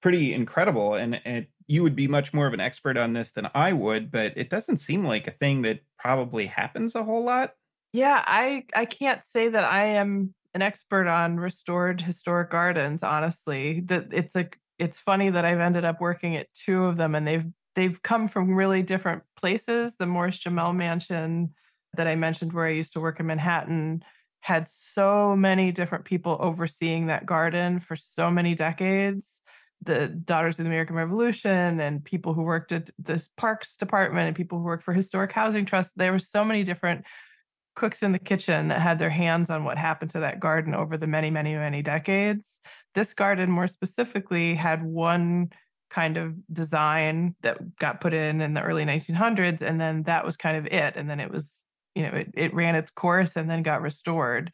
pretty incredible. And, and you would be much more of an expert on this than I would, but it doesn't seem like a thing that probably happens a whole lot. Yeah, I I can't say that I am an expert on restored historic gardens, honestly. That it's a it's funny that I've ended up working at two of them and they've they've come from really different places. The Morris-Jumel Mansion that I mentioned, where I used to work in Manhattan, had so many different people overseeing that garden for so many decades. The Daughters of the American Revolution and people who worked at the Parks Department and people who worked for Historic Housing Trust. There were so many different cooks in the kitchen that had their hands on what happened to that garden over the many, many, many decades. This garden, more specifically, had one kind of design that got put in in the early 1900s and then that was kind of it and then it was you know it, it ran its course and then got restored.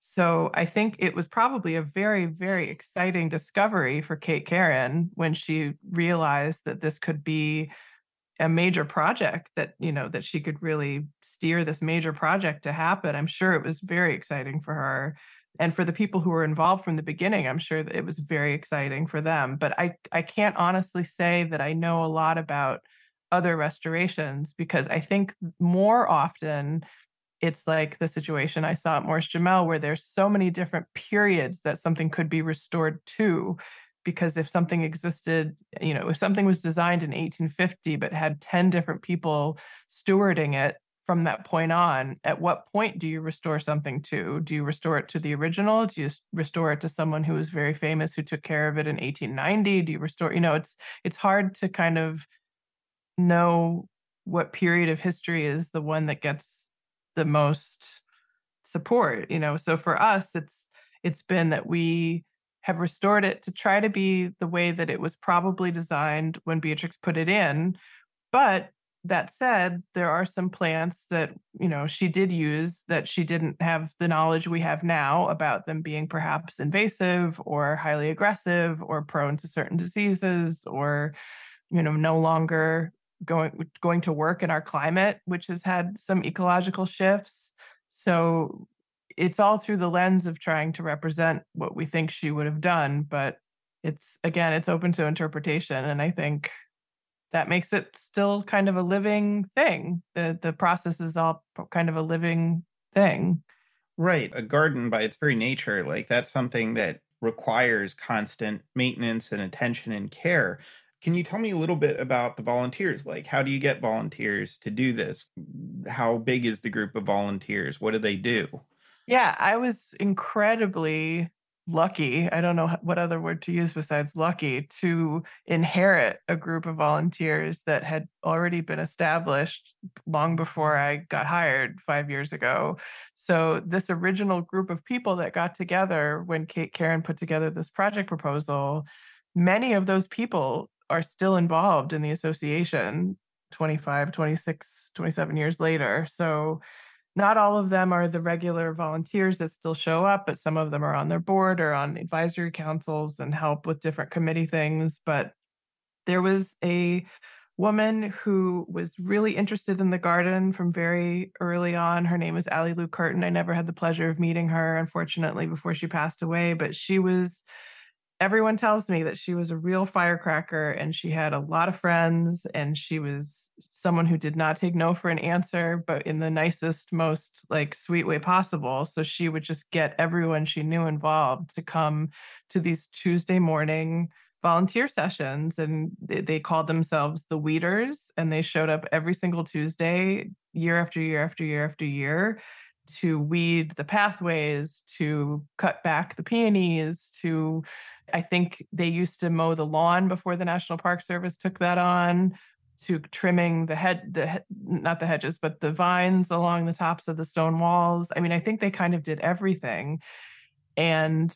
So i think it was probably a very very exciting discovery for kate karen when she realized that this could be a major project that you know that she could really steer this major project to happen. I'm sure it was very exciting for her and for the people who were involved from the beginning i'm sure that it was very exciting for them but i i can't honestly say that i know a lot about other restorations because i think more often it's like the situation i saw at morris jumel where there's so many different periods that something could be restored to because if something existed you know if something was designed in 1850 but had 10 different people stewarding it from that point on at what point do you restore something to? Do you restore it to the original? Do you restore it to someone who was very famous who took care of it in 1890 do you restore you know it's it's hard to kind of know what period of history is the one that gets the most support you know? So for us it's it's been that we have restored it to try to be the way that it was probably designed when Beatrix put it in but that said, there are some plants that, you know, she did use that she didn't have the knowledge we have now about them being perhaps invasive or highly aggressive or prone to certain diseases or, you know, no longer going going to work in our climate, which has had some ecological shifts. So it's all through the lens of trying to represent what we think she would have done, but it's again, it's open to interpretation. And I think that makes it still kind of a living thing. The the process is all kind of a living thing. Right. A garden by its very nature, like that's something that requires constant maintenance and attention and care. Can you tell me a little bit about the volunteers? Like how do you get volunteers to do this? How big is the group of volunteers? What do they do? Yeah, I was incredibly lucky i don't know what other word to use besides lucky to inherit a group of volunteers that had already been established long before i got hired 5 years ago. So this original group of people that got together when kate karen put together this project proposal many of those people are still involved in the association 25 26 27 years later. So not all of them are the regular volunteers that still show up, but some of them are on their board or on advisory councils and help with different committee things. But there was a woman who was really interested in the garden from very early on. Her name was Allie Lou Curtin. I never had the pleasure of meeting her, unfortunately, before she passed away, but she was everyone tells me that she was a real firecracker and she had a lot of friends and she was someone who did not take no for an answer but in the nicest most like sweet way possible. So she would just get everyone she knew involved to come to these tuesday morning volunteer sessions and they, called themselves the weeders and they showed up every single tuesday year after year after year after year to weed the pathways, to cut back the peonies, to I think they used to mow the lawn before the National Park Service took that on, to trimming the head the not the hedges, but the vines along the tops of the stone walls. I mean, I think they kind of did everything. And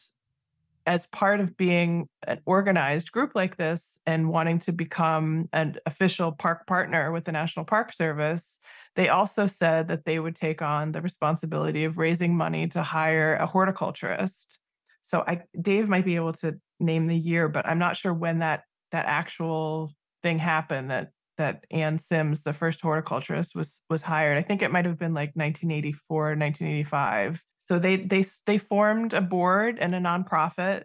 as part of being an organized group like this and wanting to become an official park partner with the National Park Service, they also said that they would take on the responsibility of raising money to hire a horticulturist. So I Dave might be able to name the year, but I'm not sure when that that actual thing happened that that Ann Sims, the first horticulturist, was was hired. I think it might have been like 1984, 1985. So they they they formed a board and a nonprofit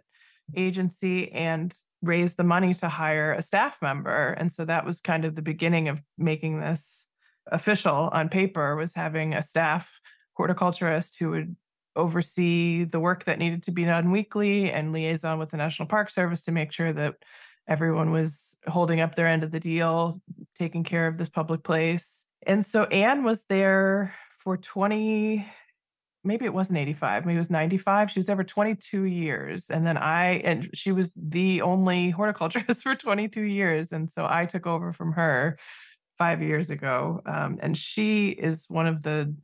agency and raised the money to hire a staff member. And so that was kind of the beginning of making this official on paper was having a staff horticulturist who would oversee the work that needed to be done weekly and liaison with the National Park Service to make sure that everyone was holding up their end of the deal, taking care of this public place. And so Anne was there for 20 maybe it wasn't 85 maybe it was 95 she was there for 22 years. And then i and she was the only horticulturist for 22 years. And so i took over from her five years ago. Um, and she is one of the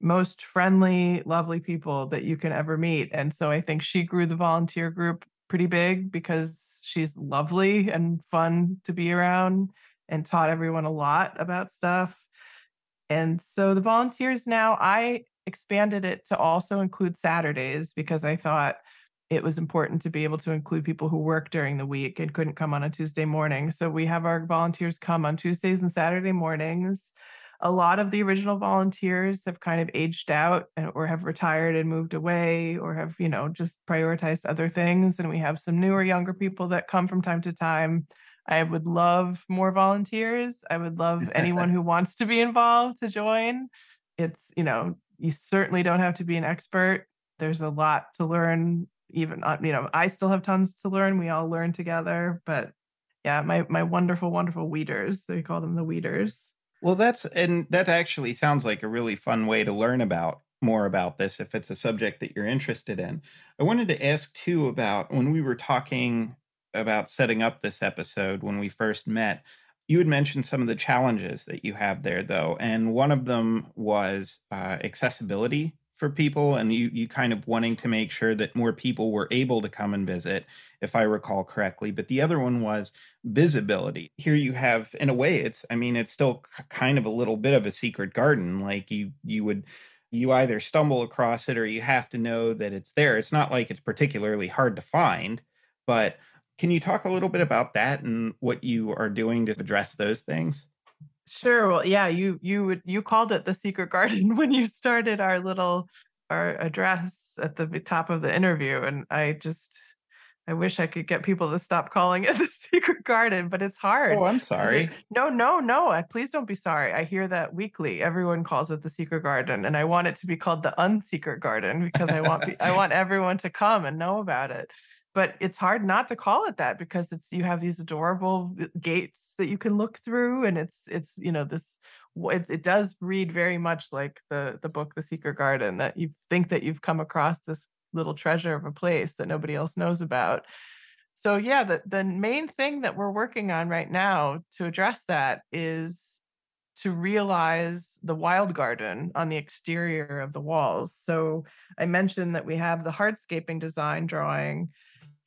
most friendly lovely people that you can ever meet. And so i think she grew the volunteer group pretty big because she's lovely and fun to be around and taught everyone a lot about stuff and so the volunteers now i expanded it to also include Saturdays because I thought it was important to be able to include people who work during the week and couldn't come on a Tuesday morning. So we have our volunteers come on Tuesdays and Saturday mornings. A lot of the original volunteers have kind of aged out or have retired and moved away or have, you know, just prioritized other things. And we have some newer, younger people that come from time to time. I would love more volunteers. I would love anyone who wants to be involved to join. It's, you know, you certainly don't have to be an expert. There's a lot to learn. Even uh, you know, I still have tons to learn. We all learn together. But yeah, my my wonderful, wonderful weeders. They call them the weeders. Well, that's and that actually sounds like a really fun way to learn about more about this if it's a subject that you're interested in. I wanted to ask too about when we were talking about setting up this episode when we first met. You had mentioned some of the challenges that you have there, though, and one of them was uh, accessibility for people, and you you kind of wanting to make sure that more people were able to come and visit, if I recall correctly. But the other one was visibility. Here you have, in a way, it's I mean, it's still kind of a little bit of a secret garden. Like you you would you either stumble across it or you have to know that it's there. It's not like it's particularly hard to find, but can you talk a little bit about that and what you are doing to address those things? Sure. Well, yeah, you you would you called it the secret garden when you started our little our address at the top of the interview, and I just I wish I could get people to stop calling it the secret garden, but it's hard. Oh, I'm sorry. No, no, no. Please don't be sorry. I hear that weekly. Everyone calls it the secret garden, and I want it to be called the unsecret garden because I want I want everyone to come and know about it but it's hard not to call it that because it's you have these adorable uh, gates that you can look through and it's it's you know this it, it does read very much like the the book the secret garden that you think that you've come across this little treasure of a place that nobody else knows about. So yeah, the, the main thing that we're working on right now to address that is to realize the wild garden on the exterior of the walls. So I mentioned that we have the hardscaping design drawing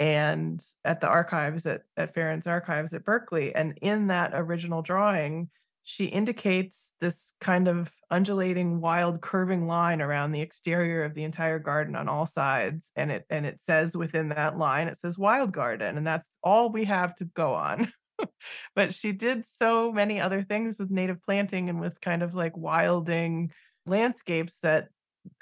and at the archives at, at Farrand's archives at Berkeley. And in that original drawing, she indicates this kind of undulating wild curving line around the exterior of the entire garden on all sides and it and it says within that line it says wild garden and that's all we have to go on but she did so many other things with native planting and with kind of like wilding landscapes that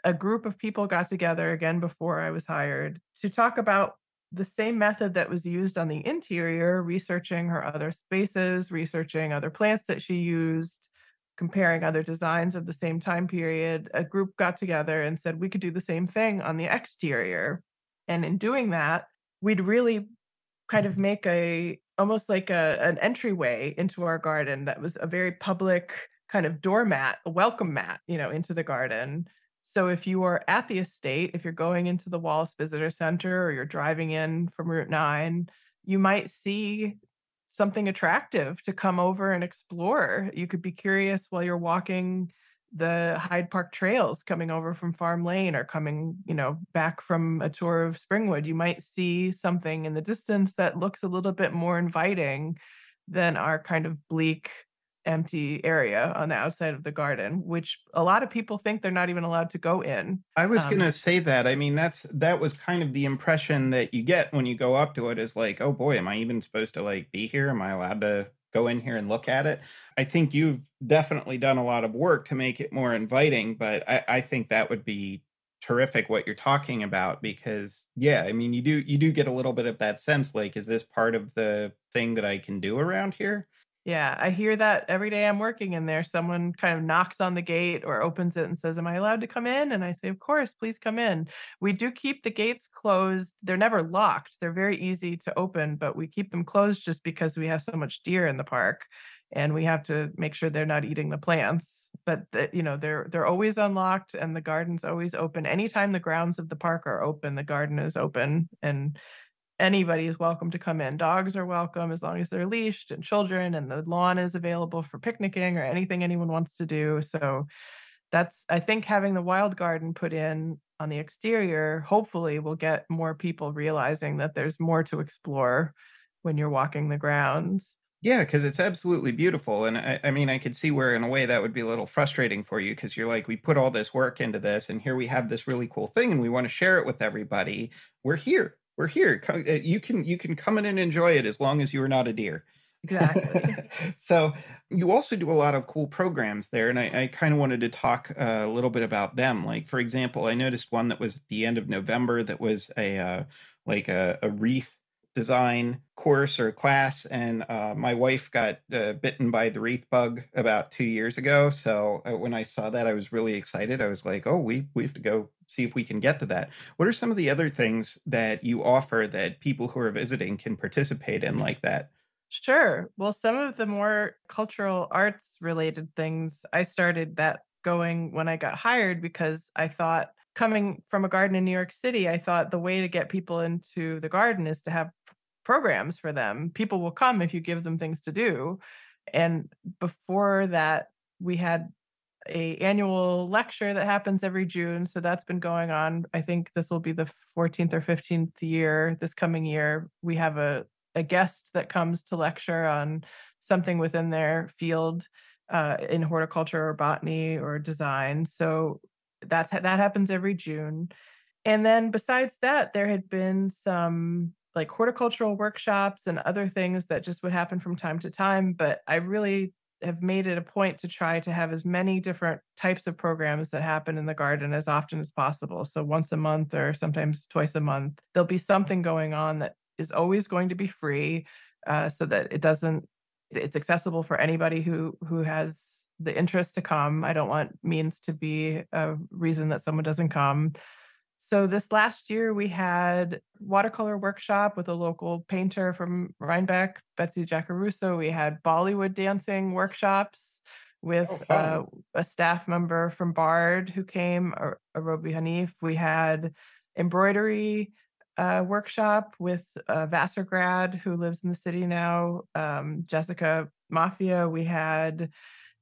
a group of people got together again before I was hired to talk about the same method that was used on the interior, researching her other spaces, researching other plants that she used, comparing other designs of the same time period. A group got together and said we could do the same thing on the exterior. And in doing that, we'd really kind of make a almost like a, an entryway into our garden that was a very public kind of doormat, a welcome mat, you know, into the garden. So if you are at the estate, if you're going into the Wallace Visitor Center or you're driving in from Route 9, you might see something attractive to come over and explore. You could be curious while you're walking the Hyde Park trails coming over from Farm Lane or coming, you know, back from a tour of Springwood, you might see something in the distance that looks a little bit more inviting than our kind of bleak empty area on the outside of the garden which a lot of people think they're not even allowed to go in i was um, going to say that i mean that's that was kind of the impression that you get when you go up to it is like oh boy am i even supposed to like be here am i allowed to go in here and look at it. I think you've definitely done a lot of work to make it more inviting, but I, I think that would be terrific what you're talking about because yeah i mean you do you do get a little bit of that sense like is this part of the thing that i can do around here yeah, I hear that every day I'm working in there. Someone kind of knocks on the gate or opens it and says, Am I allowed to come in? And I say, Of course, please come in. We do keep the gates closed. They're never locked, they're very easy to open, but we keep them closed just because we have so much deer in the park and we have to make sure they're not eating the plants but the, you know they're they're always unlocked and the garden's always open anytime the grounds of the park are open the garden is open and anybody is welcome to come in. Dogs are welcome as long as they're leashed and children and the lawn is available for picnicking or anything anyone wants to do. So that's I think having the wild garden put in on the exterior hopefully will get more people realizing that there's more to explore when you're walking the grounds. Yeah, because it's absolutely beautiful. And I, I, mean, I could see where, in a way, that would be a little frustrating for you because you're like, we put all this work into this, and here we have this really cool thing, and we want to share it with everybody. We're here we're here. Uh, you can you can come in and enjoy it as long as you are not a deer. Exactly. so you also do a lot of cool programs there, and I, I kind of wanted to talk uh, a little bit about them. Like for example, I noticed one that was at the end of November that was a uh, like a, a wreath design course or class, and uh, my wife got uh, bitten by the wreath bug about two years ago. So uh, when I saw that, I was really excited. I was like, "Oh, we we have to go see if we can get to that." What are some of the other things that you offer that people who are visiting can participate in like that? Sure. Well, some of the more cultural arts related things, I started that going when I got hired because I thought coming from a garden in New York City, I thought the way to get people into the garden is to have programs for them. People will come if you give them things to do. And before that, we had a annual lecture that happens every June. So that's been going on. I think this will be the 14th or 15th year this coming year. We have a, a guest that comes to lecture on something within their field uh, in horticulture or botany or design. So that's that happens every June. And then besides that, there had been some like horticultural workshops and other things that just would happen from time to time. But I really have made it a point to try to have as many different types of programs that happen in the garden as often as possible. So once a month or sometimes twice a month, there'll be something going on that is always going to be free, uh, so that it doesn't. It's accessible for anybody who who has the interest to come. I don't want means to be a reason that someone doesn't come. So this last year we had watercolor workshop with a local painter from Rhinebeck, Betsy Jacaruso. We had Bollywood dancing workshops with oh, uh, a staff member from Bard who came, Arobi Hanif. We had embroidery uh, workshop with uh, Vassar grad who lives in the city now, um, Jessica Mafia. We had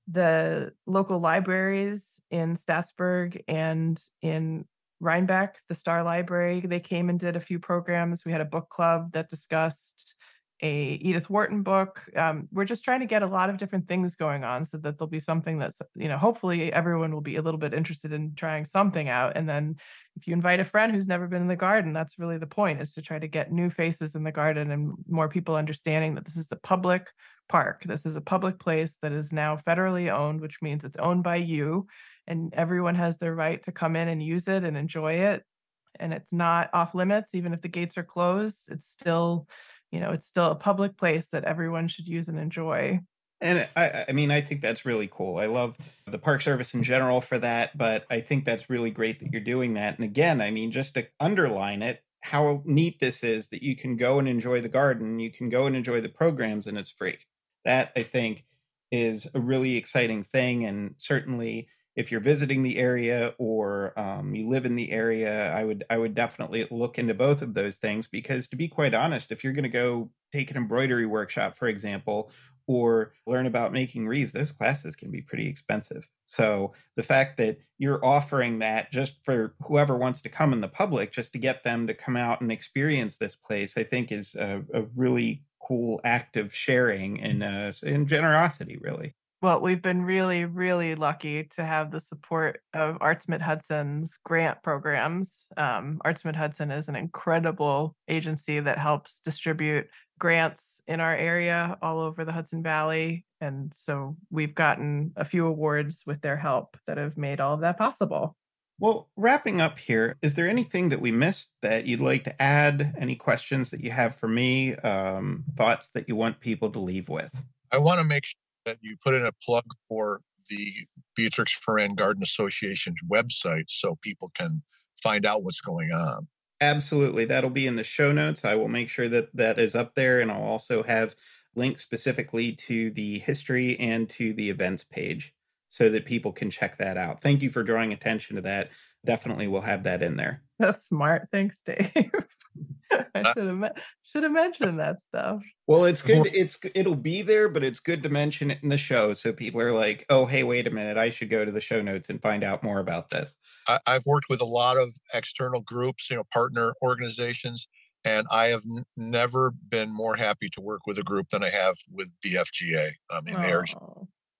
the local libraries in Staatsburg and in Rhinebeck, the Starr Library. They came and did a few programs. We had a book club that discussed a Edith Wharton book. Um, we're just trying to get a lot of different things going on so that there'll be something that's, you know, hopefully everyone will be a little bit interested in trying something out. And then if you invite a friend who's never been in the garden, that's really the point is to try to get new faces in the garden and more people understanding that this is a public park. This is a public place that is now federally owned, which means it's owned by you and everyone has their right to come in and use it and enjoy it. And it's not off limits, even if the gates are closed, it's still you know, it's still a public place that everyone should use and enjoy. And I, I mean, I think that's really cool. I love the Park Service in general for that, but I think that's really great that you're doing that. And again, I mean, just to underline it, how neat this is that you can go and enjoy the garden, you can go and enjoy the programs, and it's free. That I think is a really exciting thing. And certainly, if you're visiting the area or um, you live in the area, I would I would definitely look into both of those things because to be quite honest, if you're going to go take an embroidery workshop, for example, or learn about making wreaths, those classes can be pretty expensive. So the fact that you're offering that just for whoever wants to come in the public, just to get them to come out and experience this place, I think is a, a really cool act of sharing and uh, and generosity, really. Well, we've been really, really lucky to have the support of Arts Mid Hudson's grant programs. Um, Arts Mid Hudson is an incredible agency that helps distribute grants in our area all over the Hudson Valley. And so we've gotten a few awards with their help that have made all of that possible. Well, wrapping up here, is there anything that we missed that you'd like to add? Any questions that you have for me? Um, thoughts that you want people to leave with? I want to make that you put in a plug for the Beatrix Farrand Garden Association's website so people can find out what's going on. Absolutely. That'll be in the show notes. I will make sure that that is up there. And I'll also have links specifically to the history and to the events page so that people can check that out. Thank you for drawing attention to that. Definitely we'll have that in there. That's smart. Thanks, Dave. I uh, should have should have mentioned that stuff. Well, it's good. It's it'll be there, but it's good to mention it in the show so people are like, "Oh, hey, wait a minute! I should go to the show notes and find out more about this." I, have worked with a lot of external groups, you know, partner organizations, and I have n- never been more happy to work with a group than I have with BFGA. I mean, they're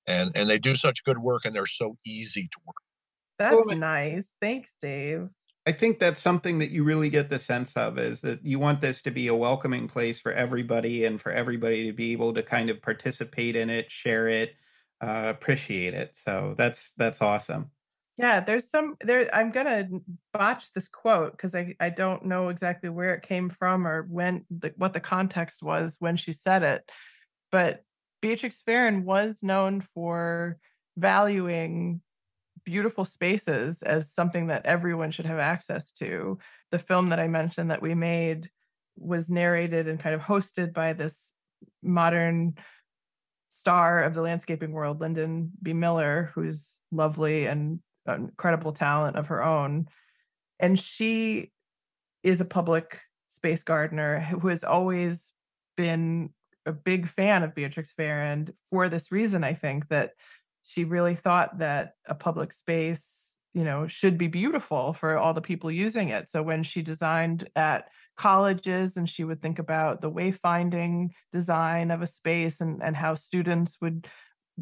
and and they do such good work, and they're so easy to work. That's well, nice. Thanks, Dave. I think that's something that you really get the sense of is that you want this to be a welcoming place for everybody and for everybody to be able to kind of participate in it, share it, uh, appreciate it. So that's that's awesome. Yeah, there's some there. I'm gonna botch this quote because I I don't know exactly where it came from or when the, what the context was when she said it, but Beatrix Farrand was known for valuing beautiful spaces as something that everyone should have access to. The film that I mentioned that we made was narrated and kind of hosted by this modern star of the landscaping world, Lynden B. Miller, who's lovely and incredible talent of her own. And she is a public space gardener who has always been a big fan of Beatrix Farrand for this reason, I think, that she really thought that a public space you know should be beautiful for all the people using it. So when she designed at colleges and she would think about the wayfinding design of a space and, and how students would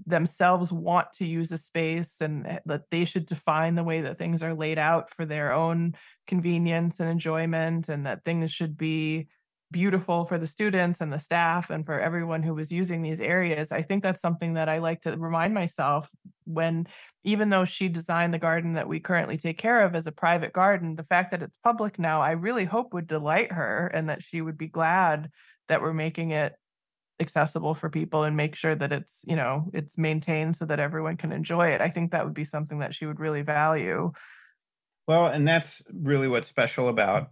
themselves want to use a space and eh, that they should define the way that things are laid out for their own convenience and enjoyment and that things should be beautiful for the students and the staff and for everyone who was using these areas. I think that's something that I like to remind myself when, even though she designed the garden that we currently take care of as a private garden, the fact that it's public now, I really hope would delight her and that she would be glad that we're making it accessible for people and make sure that it's you know it's maintained so that everyone can enjoy it i think that would be something that she would really value well and that's really what's special about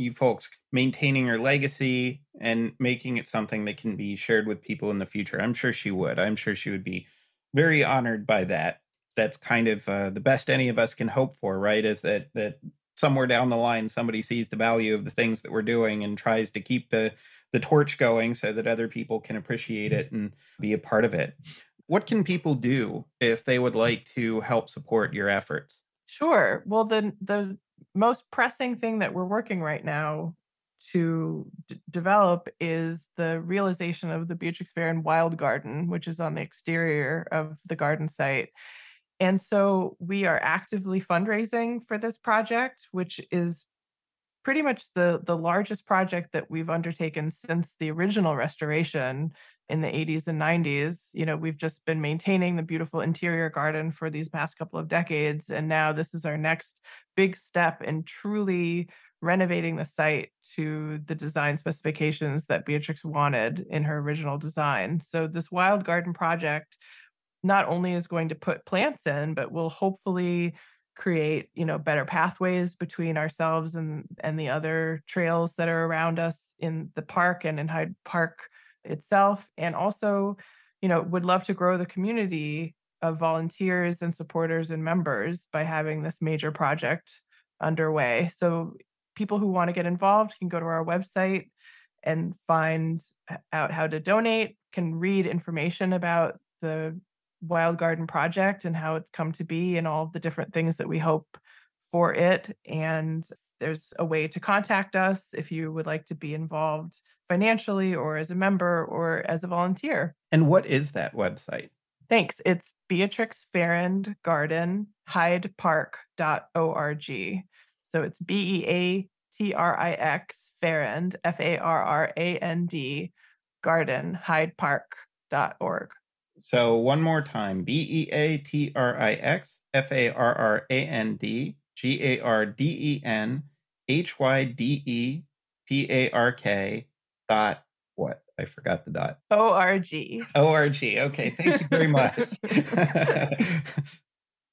you folks maintaining her legacy and making it something that can be shared with people in the future. I'm sure she would. I'm sure she would be very honored by that. That's kind of uh, the best any of us can hope for, right? Is that that somewhere down the line somebody sees the value of the things that we're doing and tries to keep the the torch going so that other people can appreciate it and be a part of it. What can people do if they would like to help support your efforts? Sure. Well, the the most pressing thing that we're working right now to d- develop is the realization of the Beatrix Farrand Wild Garden, which is on the exterior of the garden site. And so we are actively fundraising for this project, which is pretty much the the largest project that we've undertaken since the original restoration in the 80s and 90s you know we've just been maintaining the beautiful interior garden for these past couple of decades and now this is our next big step in truly renovating the site to the design specifications that Beatrix wanted in her original design. So this wild garden project not only is going to put plants in but will hopefully create you know better pathways between ourselves and and the other trails that are around us in the park and in Hyde Park itself and also you know would love to grow the community of volunteers and supporters and members by having this major project underway so people who want to get involved can go to our website and find out how to donate can read information about the Wild Garden project and how it's come to be and all the different things that we hope for it. And there's a way to contact us if you would like to be involved financially or as a member or as a volunteer. And what is that website? Thanks. It's Beatrix Farrand Garden, Hyde Park.org. So it's B E A T R I X Farrand, F A R R A N D, Garden, Hyde Park.org. So one more time B E A T R I X F A R R A N D G A R D E N H Y D E P A R K dot what? I forgot the dot. O R G. O R G. Okay. Thank you very much.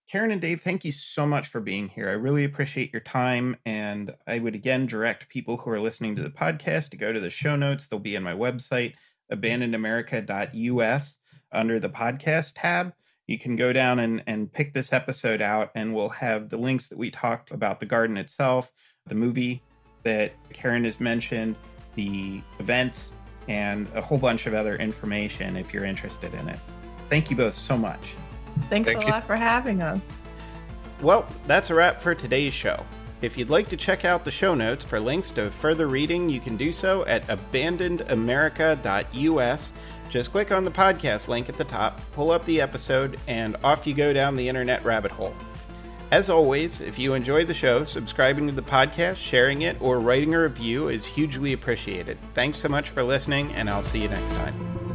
Karen and Dave, thank you so much for being here. I really appreciate your time. And I would again direct people who are listening to the podcast to go to the show notes. They'll be in my website, abandonedamerica.us under the podcast tab. You can go down and, and pick this episode out, and we'll have the links that we talked about the garden itself, the movie that Karen has mentioned, the events, and a whole bunch of other information if you're interested in it. Thank you both so much. Thanks Thank a you. lot for having us. Well, that's a wrap for today's show. If you'd like to check out the show notes for links to further reading, you can do so at abandonedamerica.us just click on the podcast link at the top, pull up the episode, and off you go down the internet rabbit hole. As always, if you enjoy the show, subscribing to the podcast, sharing it, or writing a review is hugely appreciated. Thanks so much for listening, and I'll see you next time.